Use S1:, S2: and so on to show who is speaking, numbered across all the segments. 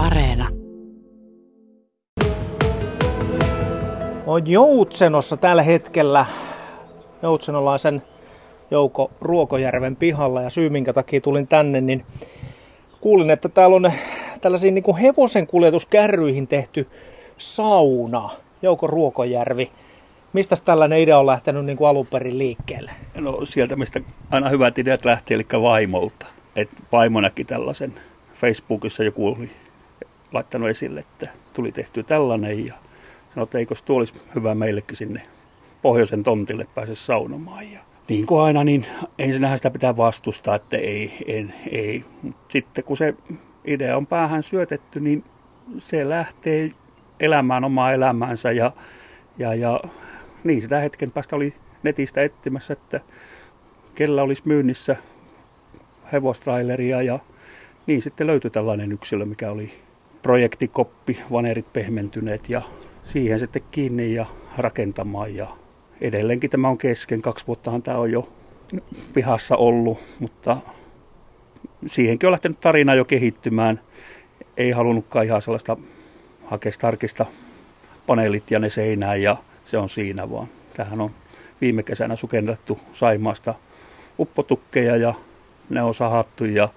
S1: Areena.
S2: On Joutsenossa tällä hetkellä joutsenolaisen Jouko Ruokojärven pihalla ja syy minkä takia tulin tänne, niin kuulin, että täällä on tällaisiin niin hevosen kuljetuskärryihin tehty sauna. Jouko Ruokojärvi. Mistä tällainen idea on lähtenyt niin kuin alun perin liikkeelle?
S3: No sieltä, mistä aina hyvät ideat lähtee, eli vaimolta. Et vaimo näki tällaisen. Facebookissa joku oli laittanut esille, että tuli tehty tällainen ja sanoi, että eikö tuo olisi hyvä meillekin sinne pohjoisen tontille pääse saunomaan. Ja niin kuin aina, niin ensinnähän sitä pitää vastustaa, että ei, en, ei. Sitten kun se idea on päähän syötetty, niin se lähtee elämään omaa elämäänsä ja, ja, ja niin sitä hetken päästä oli netistä etsimässä, että kellä olisi myynnissä hevostraileria ja niin sitten löytyi tällainen yksilö, mikä oli projektikoppi, vanerit pehmentyneet ja siihen sitten kiinni ja rakentamaan ja edelleenkin tämä on kesken. Kaksi vuottahan tämä on jo pihassa ollut, mutta siihenkin on lähtenyt tarina jo kehittymään. Ei halunnutkaan ihan sellaista hakea tarkista paneelit ja ne seinään ja se on siinä vaan. Tähän on viime kesänä sukennettu Saimaasta uppotukkeja ja ne on sahattu ja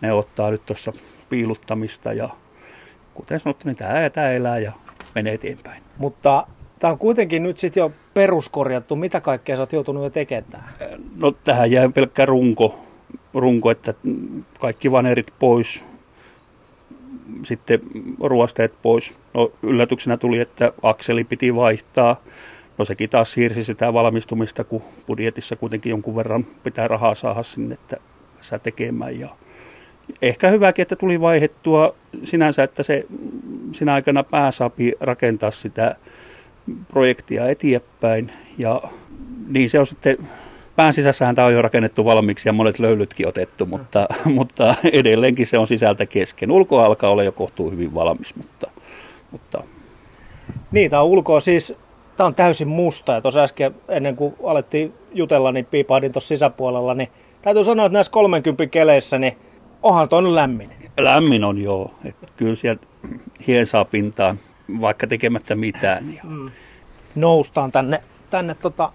S3: ne ottaa nyt tuossa piiluttamista ja kuten sanottu, niin tämä, tämä elää ja menee eteenpäin.
S2: Mutta tämä on kuitenkin nyt sitten jo peruskorjattu. Mitä kaikkea sä oot joutunut jo tekemään?
S3: No tähän jää pelkkä runko, runko, että kaikki vanerit pois, sitten ruosteet pois. No yllätyksenä tuli, että akseli piti vaihtaa. No sekin taas siirsi sitä valmistumista, kun budjetissa kuitenkin jonkun verran pitää rahaa saada sinne, että sä tekemään. Ja ehkä hyväkin, että tuli vaihettua sinänsä, että se sinä aikana pääsapi rakentaa sitä projektia eteenpäin. Ja niin se on sitten, pään sisässähän tämä on jo rakennettu valmiiksi ja monet löylytkin otettu, mutta, mutta edelleenkin se on sisältä kesken. Ulko alkaa olla jo kohtuu hyvin valmis, mutta, mutta
S2: niin, tämä on ulkoa siis, tämä on täysin musta. Ja tuossa äsken, ennen kuin alettiin jutella, niin piipahdin tuossa sisäpuolella, niin täytyy sanoa, että näissä 30 keleissä, niin onhan toi lämmin.
S3: Lämmin on joo. Että kyllä sieltä hiensaa pintaan, vaikka tekemättä mitään. Ja. Mm.
S2: Noustaan tänne, tänne tota,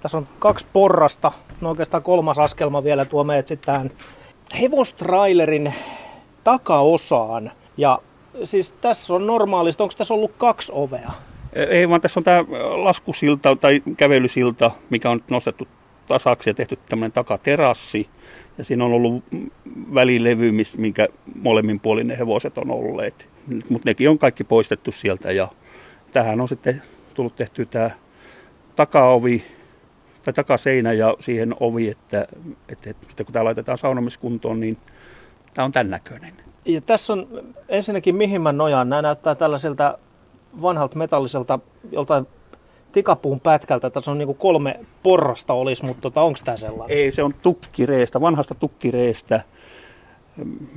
S2: tässä on kaksi porrasta, no oikeastaan kolmas askelma vielä tuo meidät sitten tähän hevostrailerin takaosaan. Ja siis tässä on normaalisti, onko tässä ollut kaksi ovea?
S3: Ei vaan tässä on tämä laskusilta tai kävelysilta, mikä on nostettu tasaksi ja tehty tämmöinen takaterassi. Ja siinä on ollut välilevy, minkä molemmin puolin ne hevoset on olleet. Mutta nekin on kaikki poistettu sieltä ja tähän on sitten tullut tehty tämä takaovi tai takaseinä ja siihen ovi, että, että, että kun tämä laitetaan saunomiskuntoon, niin tämä on tämän näköinen.
S2: Ja tässä on ensinnäkin mihin mä nojaan. Nämä näyttää tällaiselta vanhalta metalliselta joltain tikapuun pätkältä. Tässä on niin kolme porrasta olisi, mutta tota, onko tämä sellainen?
S3: Ei, se on tukkireestä, vanhasta tukkireestä.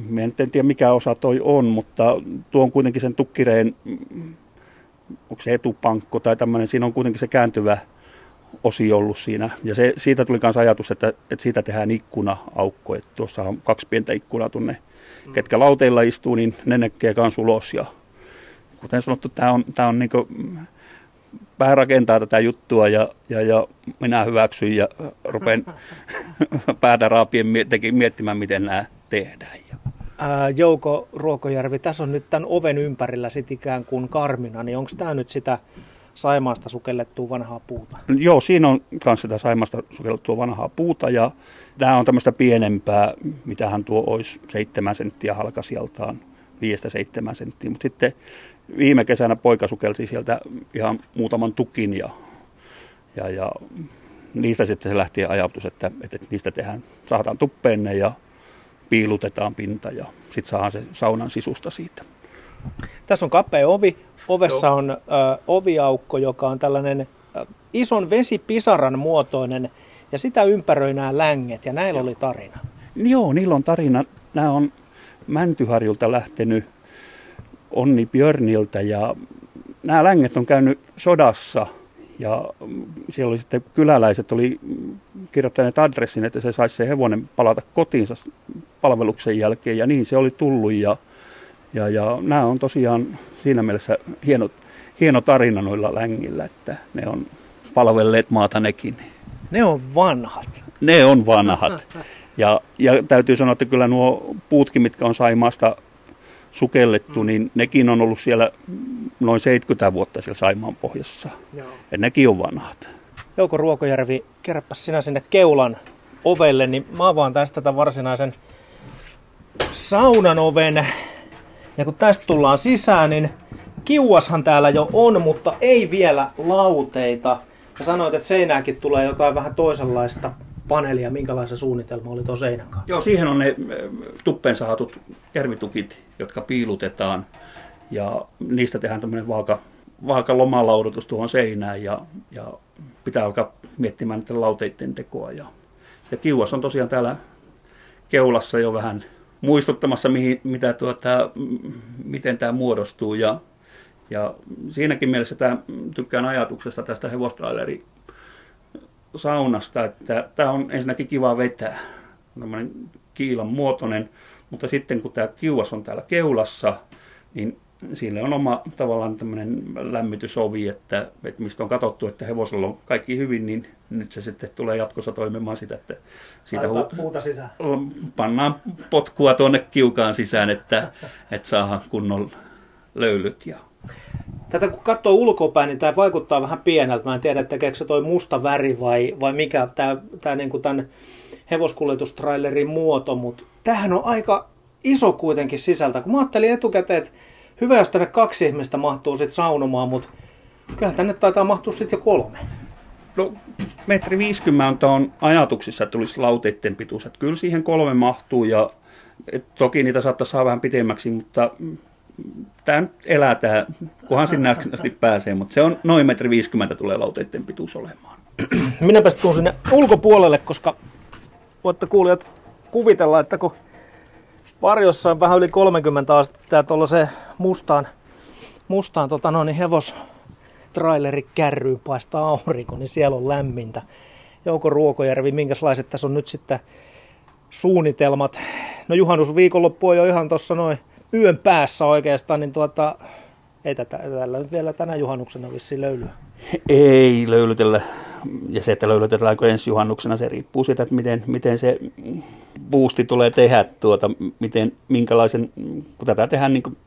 S3: Mä en tiedä mikä osa toi on, mutta tuo on kuitenkin sen tukkireen, onko se etupankko tai tämmöinen, siinä on kuitenkin se kääntyvä osi ollut siinä. Ja se, siitä tuli myös ajatus, että, että siitä tehdään ikkuna-aukko. Että tuossa on kaksi pientä ikkunaa tuonne, mm. ketkä lauteilla istuu, niin ne näkee myös ulos. Ja kuten sanottu, tämä on, tämä on niin vähän rakentaa tätä juttua ja, ja, ja minä hyväksyn ja rupean päätä raapien miettimään, miten nämä tehdään.
S2: Ää, Jouko Ruokojärvi, tässä on nyt tämän oven ympärillä sit ikään kuin karmina, niin onko tämä nyt sitä Saimaasta sukellettua vanhaa puuta?
S3: Joo, siinä on myös sitä Saimaasta sukellettua vanhaa puuta ja tämä on tämmöistä pienempää, mitähän tuo olisi seitsemän senttiä halkasijaltaan, viiestä seitsemän senttiä, mutta sitten viime kesänä poika sukelsi sieltä ihan muutaman tukin ja, ja, ja niistä sitten se lähti ajatus, että, että niistä tehdään, saadaan tuppeenne ja piilutetaan pinta ja sitten saadaan se saunan sisusta siitä.
S2: Tässä on kapea ovi. Ovessa Joo. on ö, oviaukko, joka on tällainen ö, ison vesipisaran muotoinen ja sitä ympäröi nämä länget ja näillä Joo. oli tarina.
S3: Joo, niillä on tarina. Nämä on Mäntyharjulta lähtenyt Onni Björniltä ja nämä länget on käynyt sodassa ja siellä oli sitten kyläläiset oli kirjoittaneet adressin, että se saisi se hevonen palata kotiinsa palveluksen jälkeen ja niin se oli tullut ja, Ja, ja nämä on tosiaan siinä mielessä hieno, hieno tarina noilla längillä, että ne on palvelleet maata nekin.
S2: Ne on vanhat.
S3: Ne on vanhat. Ja, ja täytyy sanoa, että kyllä nuo puutkin, mitkä on Saimaasta sukellettu, mm. niin nekin on ollut siellä noin 70 vuotta siellä Saimaan pohjassa. Joo. Ja nekin on vanhat.
S2: Jouko Ruokojärvi, kerropas sinä sinne keulan ovelle, niin mä avaan tästä tämän varsinaisen saunan oven. Ja kun tästä tullaan sisään, niin kiuashan täällä jo on, mutta ei vielä lauteita. Ja sanoit, että seinääkin tulee jotain vähän toisenlaista paneelia. Minkälainen suunnitelma oli tuon seinän kanssa?
S3: Joo, siihen on ne äh, tuppeen saatut järvitukit, jotka piilutetaan. Ja niistä tehdään tämmöinen vaaka, vaaka lomalaudutus tuohon seinään ja, ja pitää alkaa miettimään niiden lauteiden tekoa. Ja, ja kiuas on tosiaan täällä keulassa jo vähän muistuttamassa, mihin, mitä tuota, miten tämä muodostuu. Ja, ja siinäkin mielessä tämä, tykkään ajatuksesta tästä hevostraileri saunasta, että tämä on ensinnäkin kiva vetää. Tämmöinen kiilan muotoinen, mutta sitten kun tämä kiuas on täällä keulassa, niin siinä on oma tavallaan tämmöinen lämmitysovi, että, että mistä on katsottu, että hevosella on kaikki hyvin, niin nyt se sitten tulee jatkossa toimimaan sitä, että siitä
S2: hu- sisään.
S3: pannaan potkua tuonne kiukaan sisään, että, että saadaan kunnon löylyt. Ja...
S2: Tätä kun katsoo ulkopäin, niin tämä vaikuttaa vähän pieneltä. Mä en tiedä, tekeekö se toi musta väri vai, vai mikä tämä, tämä niin kuin tämän hevoskuljetustrailerin muoto, mutta tämähän on aika iso kuitenkin sisältä. Kun mä ajattelin etukäteen, että hyvä, jos tänne kaksi ihmistä mahtuu sitten saunomaan, mutta kyllä tänne taitaa mahtua sitten jo kolme.
S3: No, metri 50 on ajatuksissa, että tulisi lauteiden pituus. Että kyllä siihen kolme mahtuu ja toki niitä saattaa saada vähän pitemmäksi, mutta tämä nyt elää tämä, kunhan sinne asti pääsee, mutta se on noin metri 50 tulee lauteiden pituus olemaan.
S2: Minäpä tuun sinne ulkopuolelle, koska voitte kuulijat kuvitella, että kun varjossa on vähän yli 30 astetta ja tuollaiseen mustaan, mustaan tota no, niin hevos traileri kärryy paistaa aurinko, niin siellä on lämmintä. Jouko Ruokojärvi, minkälaiset tässä on nyt sitten suunnitelmat? No juhannusviikonloppu on jo ihan tuossa noin yön päässä oikeastaan, niin tuota, ei tätä, tällä nyt vielä tänä juhannuksena vissiin löylyä.
S3: Ei löylytellä. Ja se, että löylytelläänkö ensi juhannuksena, se riippuu siitä, että miten, miten se boosti tulee tehdä, tuota, miten, minkälaisen, kun tätä tehdään niin kuin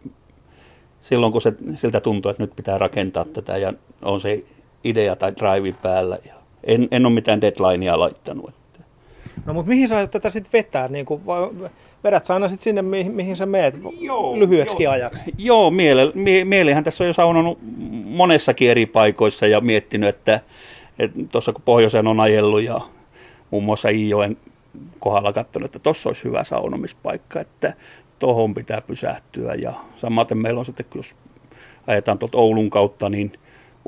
S3: silloin, kun se, siltä tuntuu, että nyt pitää rakentaa tätä ja on se idea tai drive päällä. Ja en, en ole mitään deadlinea laittanut.
S2: No mutta mihin sä tätä sitten vetää? Niin kuin, vai vedät sä aina sitten sinne, mihin, mihin sä meet joo, lyhyeksi joo. ajaksi?
S3: Joo, miele, mie, mielihän tässä on jo saunonut monessakin eri paikoissa ja miettinyt, että tuossa kun pohjoisen on ajellut ja muun muassa Iijoen kohdalla katsonut, että tuossa olisi hyvä saunomispaikka, että tuohon pitää pysähtyä. Ja samaten meillä on sitten, jos ajetaan tuolta Oulun kautta, niin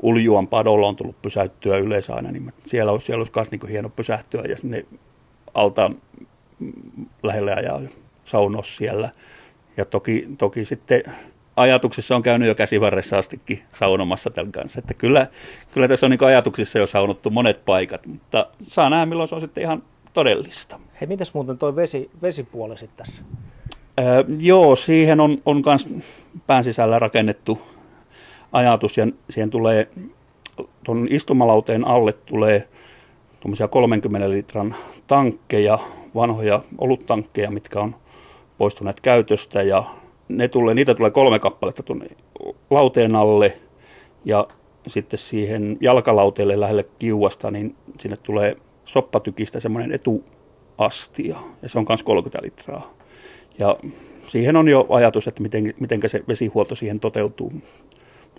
S3: Uljuan padolla on tullut pysäyttyä yleensä aina, niin siellä olisi, siellä olisi myös niin hieno pysähtyä ja sinne altaan lähelle ajaa saunoa siellä. Ja toki, toki sitten ajatuksissa on käynyt jo käsivarressa astikin saunomassa tämän kanssa. Että kyllä, kyllä tässä on niin ajatuksissa jo saunottu monet paikat, mutta saa nähdä milloin se on sitten ihan todellista.
S2: Hei, mitäs muuten tuo vesi, vesipuoli sitten tässä?
S3: Öö, joo, siihen on, on myös pään sisällä rakennettu ajatus ja siihen tulee tuon istumalauteen alle tulee tuommoisia 30 litran tankkeja, vanhoja oluttankkeja, mitkä on poistuneet käytöstä ja ne tulee, niitä tulee kolme kappaletta tuonne lauteen alle ja sitten siihen jalkalauteelle lähelle kiuasta, niin sinne tulee soppatykistä semmoinen etuastia ja se on myös 30 litraa. Ja siihen on jo ajatus, että miten, miten se vesihuolto siihen toteutuu.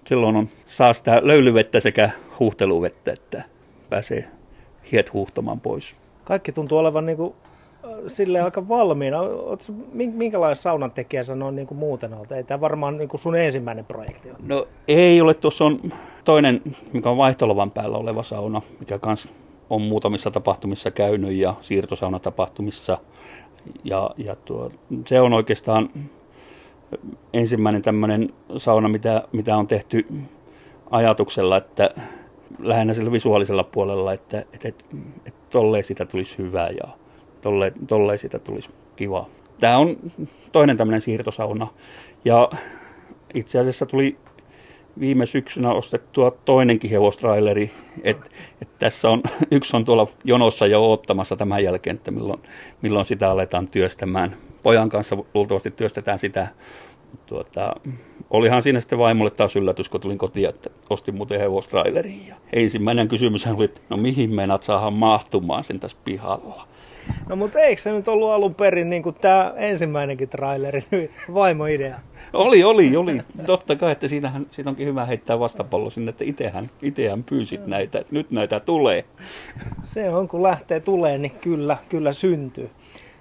S3: Silloin on, saa sitä löylyvettä sekä huuhteluvettä, että pääsee hiet huuhtamaan pois.
S2: Kaikki tuntuu olevan niin kuin, sille aika valmiina. Oletko, minkälainen saunan tekijä sä niin kuin muuten olet? Ei tämä varmaan niin kuin sun ensimmäinen projekti
S3: ole. No ei ole. Tuossa on toinen, mikä on vaihtolovan päällä oleva sauna, mikä kans on muutamissa tapahtumissa käynyt ja siirtosaunatapahtumissa – ja, ja tuo, se on oikeastaan ensimmäinen tämmöinen sauna, mitä, mitä on tehty ajatuksella, että lähinnä sillä visuaalisella puolella, että, että, että, että tolleen sitä tulisi hyvää ja tolleen, tolleen sitä tulisi kiva. tämä on toinen tämmöinen siirtosauna. Ja itse asiassa tuli viime syksynä ostettua toinenkin hevostraileri. että et tässä on, yksi on tuolla jonossa jo ottamassa tämän jälkeen, että milloin, milloin sitä aletaan työstämään. Pojan kanssa luultavasti työstetään sitä. Tuota, olihan siinä sitten vaimolle taas yllätys, kun tulin kotiin, että ostin muuten hevostrailerin. Ja ensimmäinen kysymys oli, että no mihin meinaat saada mahtumaan sen tässä pihalla.
S2: No mutta eikö se nyt ollut alun perin niin kuin tämä ensimmäinenkin traileri, vaimo-idea?
S3: Oli, oli, oli. Totta kai, että siinähän, siinä onkin hyvä heittää vastapallo sinne, että itsehän, itsehän pyysit näitä, nyt näitä tulee.
S2: Se on, kun lähtee tulee, niin kyllä, kyllä syntyy.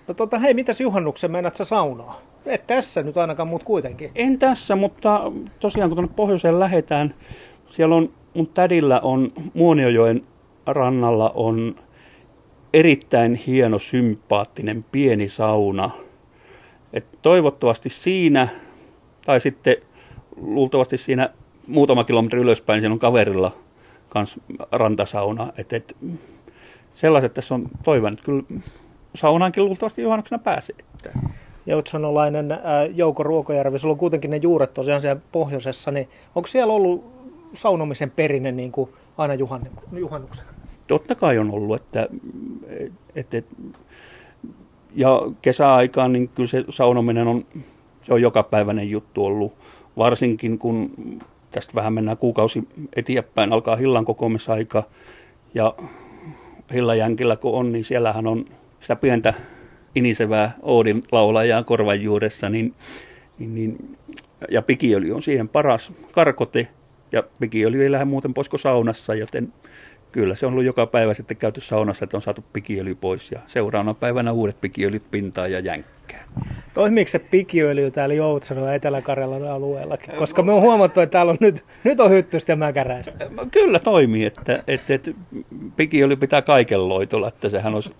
S2: No tota, hei, mitäs juhannuksen meinaat sä saunaa? Et tässä nyt ainakaan, mutta kuitenkin.
S3: En tässä, mutta tosiaan kun tuonne pohjoiseen lähetään, siellä on, mun tädillä on Muoniojoen rannalla on erittäin hieno, sympaattinen pieni sauna. Et toivottavasti siinä, tai sitten luultavasti siinä muutama kilometri ylöspäin, siinä on kaverilla kans rantasauna. Et, et, sellaiset tässä on toivon, että kyllä saunaankin luultavasti juhannuksena pääsee.
S2: Joutsonolainen Jouko Ruokojärvi, sulla on kuitenkin ne juuret tosiaan siellä pohjoisessa, niin onko siellä ollut saunomisen perinne niin kuin aina juhannuksena?
S3: totta kai on ollut, että, että, että ja kesäaikaan niin kyllä se saunominen on, se on jokapäiväinen juttu ollut, varsinkin kun tästä vähän mennään kuukausi eteenpäin, alkaa hillan kokoamisaika ja hillajänkillä kun on, niin siellähän on sitä pientä inisevää Oodin laulajaa korvan juuressa, niin, niin, niin, ja pikiöljy on siihen paras karkote, ja pikiöljy ei lähde muuten pois kuin saunassa, joten kyllä se on ollut joka päivä sitten käyty saunassa, että on saatu pikiöljy pois ja seuraavana päivänä uudet pikiöljyt pintaan ja jänkkää.
S2: Toimiiko se pikiöljy täällä Joutsanon ja Etelä-Karjalan alueellakin? Koska me on huomattu, että täällä on nyt, nyt on hyttystä ja mäkäräistä.
S3: Kyllä toimii, että, että, että pikiöljy pitää kaiken loitolla, että sehän olisi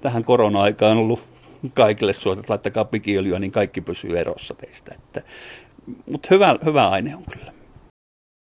S3: tähän korona-aikaan ollut kaikille suosittu, laittakaa pikiöljyä, niin kaikki pysyy erossa teistä. Että, mutta hyvä, hyvä aine on kyllä.